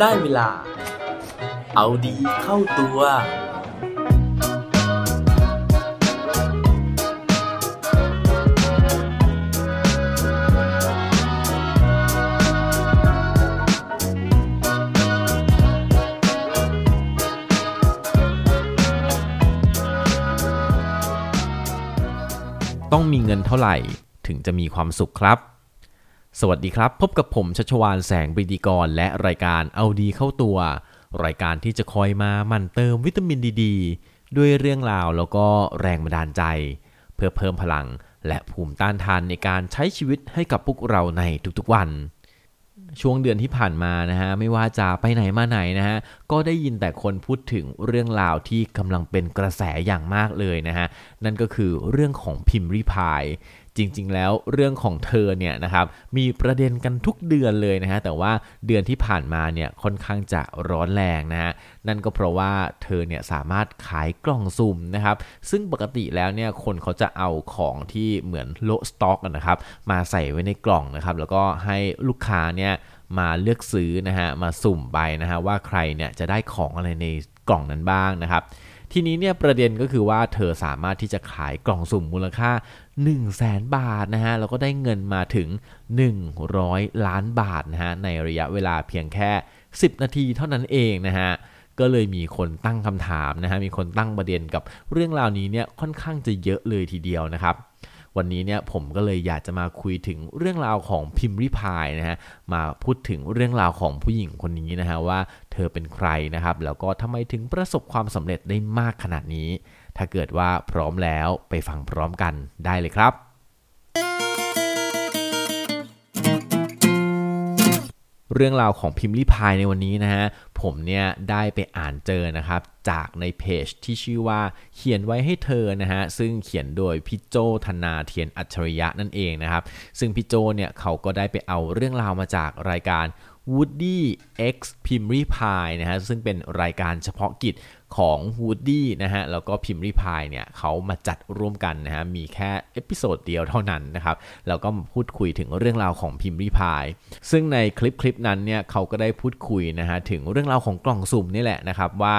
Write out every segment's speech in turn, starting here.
ได้เวลา เอาดีเข้าตัว ต้องมีเงินเท่าไหร่ถึงจะมีความสุขครับ สวัสดีครับ พบกับผมชัชวานแสงบริดีกร และรายการเอาดีเข้าตัว รายการที่จะคอยมามั่นเติมวิตามินดีดด้วยเรื่องราวแล้วก็แรงบันดาลใจ เพื่อเพิ่มพลังและภูมิต้านทานในการใช้ชีวิตให้กับพวกเราในทุกๆวัน ช่วงเดือนที่ผ่านมานะฮะไม่ว่าจะไปไหนมาไหนนะฮะก็ได้ยินแต่คนพูดถึงเรื่องราวที่กำลังเป็นกระแสอย่างมากเลยนะฮะนั่นก็คือเรื่องของพิมพ์ริพายจริง ๆ แล้วเรื่องของเธอเนี่ยนะครับมีประเด็นกันทุกเดือนเลยนะฮะแต่ว่าเดือนที่ผ่านมาเนี่ยค่อนข้างจะร้อนแรงนะฮะนั่นก็เพราะว่าเธอเนี่ยสามารถขายกล่องสุ่มนะครับซึ่งปกติแล้วเนี่ยคนเขาจะเอาของที่เหมือนโลสต็อกนะครับมาใส่ไว้ในกล่องนะครับแล้วก็ให้ลูกค้าเนี่ยมาเลือกซื้อนะฮะมาสุ่มไปนะฮะว่าใครเนี่ยจะได้ของอะไรในกล่องนั้นบ้างนะครับ ทีนี้เนี่ยประเด็นก็คือว่าเธอสามารถที่จะขายกล่องสุ่มมูลค่า 1 0 0 0 0แสนบาทนะฮะแล้วก็ได้เงินมาถึง 100 ล้านบาทนะฮะในระยะเวลาเพียงแค่ 10 นาทีเท่านั้นเองนะฮะก็เลยมีคนตั้งคำถามนะฮะมีคนตั้งประเด็นกับเรื่องราวนี้เนี่ยค่อนข้างจะเยอะเลยทีเดียวนะครับ วันนี้เนี่ยผมก็เลยอยากจะมาคุยถึงเรื่องราวของพิมพ์ริพายนะฮะมาพูดถึงเรื่องราวของผู้หญิงคนนี้นะฮะว่าเธอเป็นใครนะครับ แล้วก็ทำไมถึงประสบความสำเร็จได้มากขนาดนี้ ถ้าเกิดว่าพร้อมแล้วไปฟังพร้อมกันได้เลยครับเรื่องราวของพิมพ์ลิพายในวันนี้นะฮะ ผมเนี่ยได้ไปอ่านเจอนะครับ จากในเพจที่ชื่อว่าเขียนไว้ให้เธอนะฮะ ซึ่งเขียนโดยพี่โจธนาเทียนอัจฉริยะนั่นเองนะครับ ซึ่งพี่โจเนี่ยเขาก็ได้ไปเอาเรื่องราวมาจากรายการ Woody X พิมรี่พาย นะฮะซึ่งเป็นรายการเฉพาะกิจ ของ Woody นะฮะแล้วก็ p i m r i Pie เนี่ยเขามาจัดร่วมกันนะฮะมีแค่ episode เดียวเท่านั้นนะครับแล้วก็มาพูดคุยถึงเรื่องราวของ p i m r i Pie ซึ่งในคลิปคลิปนั้นเนี่ยเขาก็ได้พูดคุยนะฮะถึงเรื่องราวของกล่องสุ่มนี่แหละนะครับว่า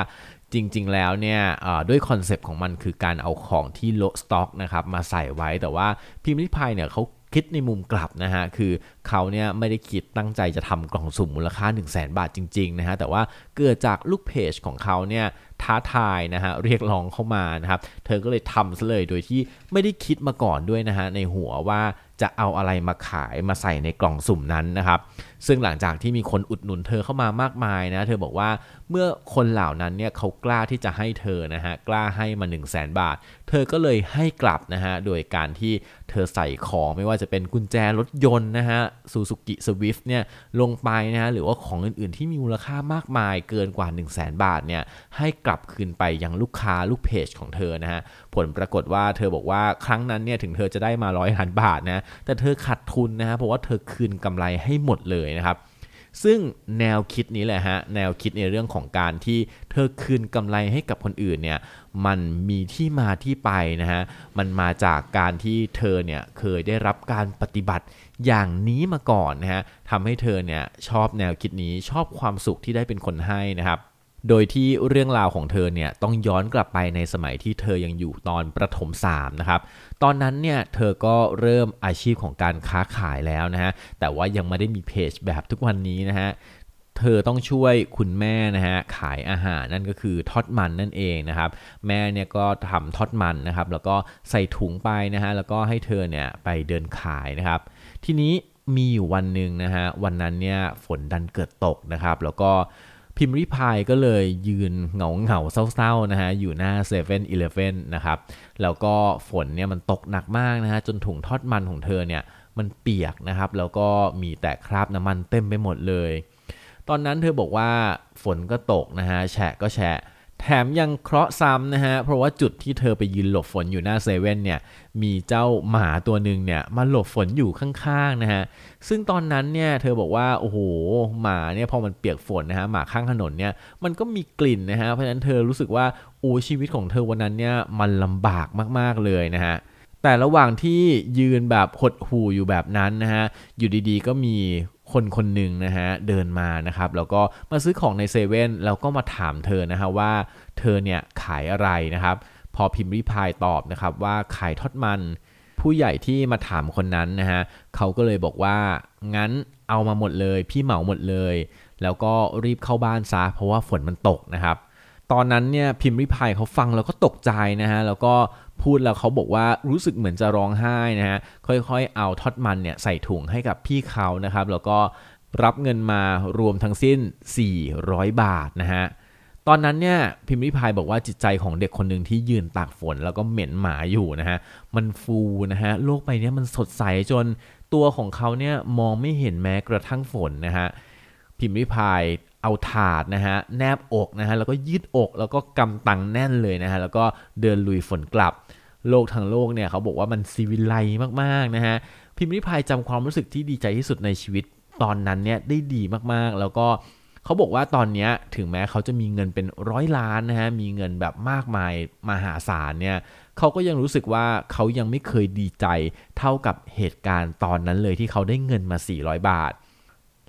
จริงๆ แล้วเนี่ยด้วยคอนเซปต์ของมันคือการเอาของที่โละสต็อกนะครับมาใส่ไว้แต่ว่าพิมรี่พายเนี่ยเขา คิดในมุมกลับนะฮะคือเขาเนี่ยไม่ได้คิดตั้งใจจะทำกล่องสุ่มมูลค่า 1 0 0 0 0แบาทจริงๆนะฮะแต่ว่าเกิดจากลูกเพจของเขาเนี่ยท้าทายนะฮะเรียกร้องเข้ามานะครับเธอก็เลยทำซะเลยโดยที่ไม่ได้คิดมาก่อนด้วยนะฮะในหัวว่าจะเอาอะไรมาขายมาใส่ในกล่องสุ่มนั้นนะครับซึ่งหลังจากที่มีคนอุดหนุนเธอเข้ามามากมายนะเธอบอกว่า เมื่อคนเหล่านั้นเนี่ยเขากล้าที่จะให้เธอนะฮะ กล้าให้มา 1 0 0 0 0แบาท เธอก็เลยให้กลับนะฮะ โดยการที่เธอใส่ของไม่ว่าจะเป็นกุญแจรถยนต์นะฮะซูซูกิสวิฟต์เนี่ยลงไปนะฮะ หรือว่าของอื่นๆที่มีมูลค่ามากมายเกินกว่า 1 0 0 0 0แบาทเนี่ยให้กลับคืนไปยังลูกค้าลูกเพจของเธอนะฮะ ผลปรากฏว่าเธอบอกว่าครั้งนั้นเนี่ยถึงเธอจะได้มาร้อยล้านบาทนะแต่เธอขาดทุนนะฮะเพราะว่าเธอคืนกำไรให้หมดเลยนะครับ ซึ่งแนวคิดนี้แหละฮะแนวคิดในเรื่องของการที่เธอคืนกำไรให้กับคนอื่นเนี่ยมันมีที่มาที่ไปนะฮะมันมาจากการที่เธอเนี่ยเคยได้รับการปฏิบัติอย่างนี้มาก่อนนะฮะทำให้เธอเนี่ยชอบแนวคิดนี้ชอบความสุขที่ได้เป็นคนให้นะครับ โดยที่เรื่องราวของเธอเนี่ยต้องย้อนกลับไปในสมัยที่เธอยังอยู่ตอนประถม3นะครับตอนนั้นเนี่ยเธอก็เริ่มอาชีพของการค้าขายแล้วนะฮะแต่ว่ายังไม่ได้มีเพจแบบทุกวันนี้นะฮะเธอต้องช่วยคุณแม่นะฮะขายอาหารนั่นก็คือทอดมันนั่นเองนะครับแม่เนี่ยก็ทำทอดมันนะครับแล้วก็ใส่ถุงไปนะฮะแล้วก็ให้เธอเนี่ยไปเดินขายนะครับ ทีนี้มีอยู่วันหนึ่งนะฮะวันนั้นเนี่ยฝนดันเกิดตกนะครับ แล้วก็ พิมพ์ริพายก็เลยยืนเหงาเหงาเศร้าๆนะฮะอยู่หน้า7 e เ e ่ e อนะครับแล้วก็ฝนเนี่ยมันตกหนักมากนะฮะจนถุงทอดมันของเธอเนี่ยมันเปียกนะครับแล้วก็มีแต่คราบน้ำมันเต็มไปหมดเลย ตอนนั้นเธอบอกว่าฝนก็ตกนะฮะแฉะก็แฉะ แถมยังเคราะห์ซ้ำนะฮะ เพราะว่าจุดที่เธอไปยืนหลบฝนอยู่หน้าเซเว่นเนี่ย มีเจ้าหมาตัวหนึ่งเนี่ยมาหลบฝนอยู่ข้างๆนะฮะ ซึ่งตอนนั้นเนี่ยเธอบอกว่า โอ้โห หมาเนี่ยพอมันเปียกฝนนะฮะ หมาข้างถนนเนี่ยมันก็มีกลิ่นนะฮะ เพราะฉะนั้นเธอรู้สึกว่าโอ้ชีวิตของเธอวันนั้นเนี่ยมันลำบากมากๆเลยนะฮะแต่ระหว่างที่ยืนแบบหดหูอยู่แบบนั้นนะฮะ อยู่ดีๆ ก็มี คนคนหนึ่งนะฮะเดินมานะครับแล้วก็มาซื้อของในเซเว่นแล้วก็มาถามเธอนะฮะว่าเธอเนี่ยขายอะไรนะครับ พอพิมพ์ริพายตอบนะครับว่าขายทอดมัน ผู้ใหญ่ที่มาถามคนนั้นนะฮะเขาก็เลยบอกว่างั้นเอามาหมดเลย พี่เหมาหมดเลย แล้วก็รีบเข้าบ้านซะเพราะว่าฝนมันตกนะครับ ตอนนั้นเนี่ยพิมพ์ริพายเขาฟังแล้วก็ตกใจนะฮะแล้วก็พูดแล้วเขาบอกว่ารู้สึกเหมือนจะร้องไห้นะฮะค่อยๆเอาทอดมันเนี่ยใส่ถุงให้กับพี่เขานะครับ แล้วก็รับเงินมารวมทั้งสิ้น 400 บาทนะฮะตอนนั้นเนี่ยพิมพ์ริพายบอกว่าจิตใจของเด็กคนหนึ่งที่ยืนตากฝน แล้วก็เหม็นหมาอยู่นะฮะมันฟูนะฮะโลกใบนี้มันสดใสจนตัวของเขาเนี่ยมองไม่เห็นแม้กระทั่งฝนนะฮะพิมพ์ริพาย เอาถาดนะฮะแนบอกนะฮะแล้วก็ยืดอกแล้วก็กำตังแน่นเลยนะฮะแล้วก็เดินลุยฝนกลับ โลกทั้งโลกเนี่ยเขาบอกว่ามันซีวิไลมากๆนะฮะพิมพ์ริพายจำความรู้สึกที่ดีใจที่สุดในชีวิตตอนนั้นเนี่ยได้ดีมากๆ แล้วก็เขาบอกว่าตอนนี้ถึงแม้เขาจะมีเงินเป็นร้อยล้านนะฮะมีเงินแบบมากมายมหาศาลเนี่ยเขาก็ยังรู้สึกว่าเขายังไม่เคยดีใจเท่ากับเหตุการณ์ตอนนั้นเลยที่เขาได้เงินมา 400 บาท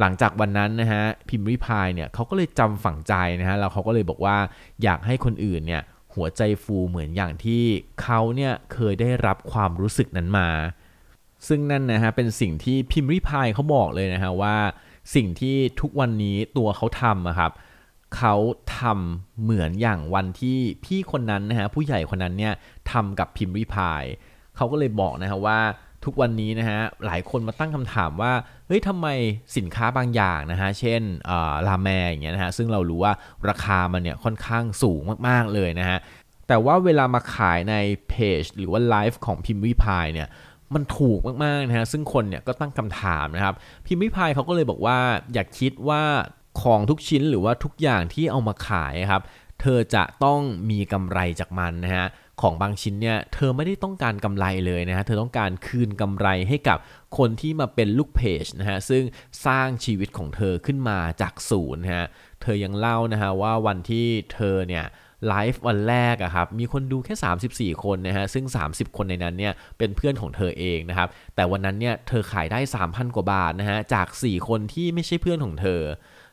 หลังจากวันนั้นนะฮะพิมพ์ริพายเนี่ยเขาก็เลยจำฝังใจนะฮะแล้วเขาก็เลยบอกว่าอยากให้คนอื่นเนี่ยหัวใจฟูเหมือนอย่างที่เขาเนี่ยเคยได้รับความรู้สึกนั้นมา ซึ่งนั่นนะฮะเป็นสิ่งที่พิมพ์ริพายเขาบอกเลยนะฮะว่า สิ่งที่ทุกวันนี้ตัวเขาทำอะครับเขาทำเหมือนอย่างวันที่พี่คนนั้นนะฮะผู้ใหญ่คนนั้นเนี่ยทำกับพิมพ์ริพายเขาก็เลยบอกนะฮะว่า ทุกวันนี้นะฮะหลายคนมาตั้งคำถามว่าเฮ้ยทำไมสินค้าบางอย่างนะฮะเช่นลาแมอย่างเงี้ยนะฮะซึ่งเรารู้ว่าราคามันเนี่ยค่อนข้างสูงมากๆเลยนะฮะแต่ว่าเวลามาขายในเพจหรือว่าไลฟ์ของพิมพ์ริพายเนี่ยมันถูกมากๆนะฮะซึ่งคนเนี่ยก็ตั้งคำถามนะครับพิมพ์ริพายเขาก็เลยบอกว่าอยากคิดว่าของทุกชิ้นหรือว่าทุกอย่างที่เอามาขายครับเธอจะต้องมีกำไรจากมันนะฮะ ของบางชิ้นเนี่ยเธอไม่ได้ต้องการกำไรเลยนะฮะเธอต้องการคืนกำไรให้กับคนที่มาเป็นลูกเพจนะฮะซึ่งสร้างชีวิตของเธอขึ้นมาจากศูนย์นะฮะเธอยังเล่านะฮะว่าวันที่เธอเนี่ยไลฟ์วันแรกอะครับมีคนดูแค่ 34 คนนะฮะซึ่ง 30 คนในนั้นเนี่ยเป็นเพื่อนของเธอเองนะครับแต่วันนั้นเนี่ยเธอขายได้ 3,000 กว่าบาทนะฮะจาก 4 คนที่ไม่ใช่เพื่อนของเธอ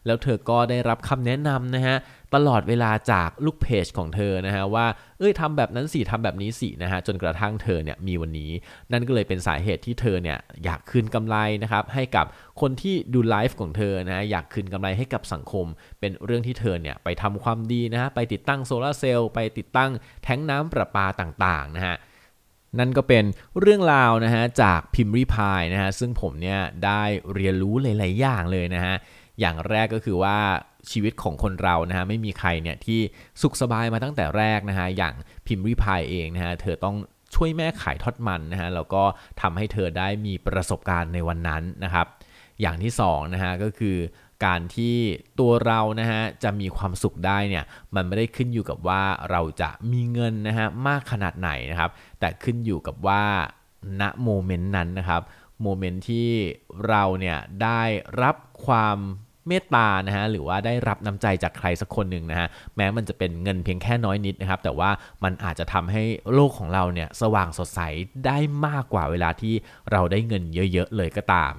แล้วเธอก็ได้รับคำแนะนำนะฮะตลอดเวลาจากลูกเพจของเธอนะฮะว่าเอ้ยทำแบบนั้นสิทำแบบนี้สินะฮะจนกระทั่งเธอเนี่ยมีวันนี้ นั่นก็เลยเป็นสาเหตุที่เธอเนี่ยอยากคืนกำไรนะครับให้กับคนที่ดูไลฟ์ของเธอนะฮะอยากคืนกำไรให้กับสังคม เป็นเรื่องที่เธอเนี่ยไปทำความดีนะฮะไปติดตั้งโซลาเซลล์ไปติดตั้งแท้งน้ำประปาต่างๆนะฮะนั่นก็เป็นเรื่องราวนะฮะจากพิมพ์ริพายนะฮะซึ่งผมเนี่ยได้เรียนรู้หลาย ๆ อย่างเลยนะฮะ อย่างแรกก็คือว่าชีวิตของคนเรานะฮะไม่มีใครเนี่ยที่สุขสบายมาตั้งแต่แรกนะฮะอย่างพิมพ์ริพายเองนะฮะเธอต้องช่วยแม่ขายทอดมันนะฮะแล้วก็ทำให้เธอได้มีประสบการณ์ในวันนั้นนะครับ อย่างที่2นะฮะก็คือการที่ตัวเรานะฮะจะมีความสุขได้เนี่ยมันไม่ได้ขึ้นอยู่กับว่าเราจะมีเงินนะฮะมากขนาดไหนนะครับ แต่ขึ้นอยู่กับว่าณโมเมนต์นั้นนะครับโมเมนต์ที่เราเนี่ยได้รับความ เมตตานะฮะหรือว่าได้รับน้ำใจจากใครสักคนหนึ่งนะฮะแม้มันจะเป็นเงินเพียงแค่น้อยนิดนะครับ แต่ว่ามันอาจจะทำให้โลกของเราเนี่ยสว่างสดใสได้มากกว่าเวลาที่เราได้เงินเยอะ ๆ เลยก็ตาม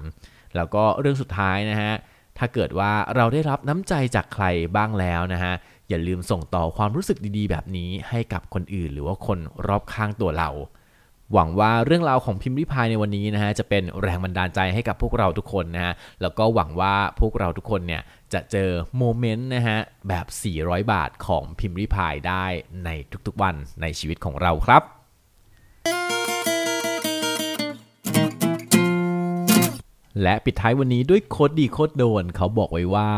แล้วก็เรื่องสุดท้ายนะฮะถ้าเกิดว่าเราได้รับน้ำใจจากใครบ้างแล้วนะฮะอย่าลืมส่งต่อความรู้สึกดีๆ แบบนี้ให้กับคนอื่น หรือว่าคนรอบข้างตัวเรา หวังว่าเรื่องราวของพิมรี่พายในวันนี้นะฮะจะเป็นแรงบันดาลใจให้กับพวกเราทุกคนนะฮะแล้วก็หวังว่าพวกเราทุกคนเนี่ยจะเจอ moment นะฮะแบบ 400 บาทของพิมรี่พายได้ในทุกๆวันในชีวิตของเราครับและปิดท้ายวันนี้ด้วย quote ดี quote โดน เขาบอกไว้ว่า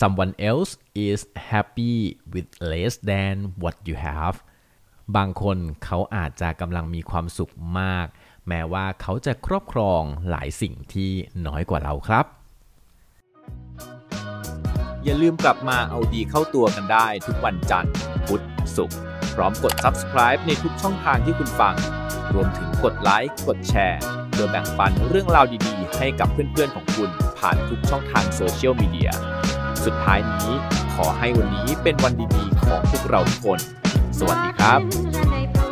someone else is happy with less than what you have บางคนเขาอาจจะกำลังมีความสุขมาก แม้ว่าเขาจะครอบครองหลายสิ่งที่น้อยกว่าเราครับ อย่าลืมกลับมาเอาดีเข้าตัวกันได้ทุกวันจันทร์พุธศุกร์พร้อมกด subscribe ในทุกช่องทางที่คุณฟัง รวมถึงกดไลค์กดแชร์เพื่อแบ่งปันเรื่องราวดีๆ ให้กับเพื่อนๆของคุณผ่านทุกช่องทางโซเชียลมีเดียสุดท้ายนี้ขอให้วันนี้เป็นวันดีๆของพวกเราทุกคน สวัสดีครับ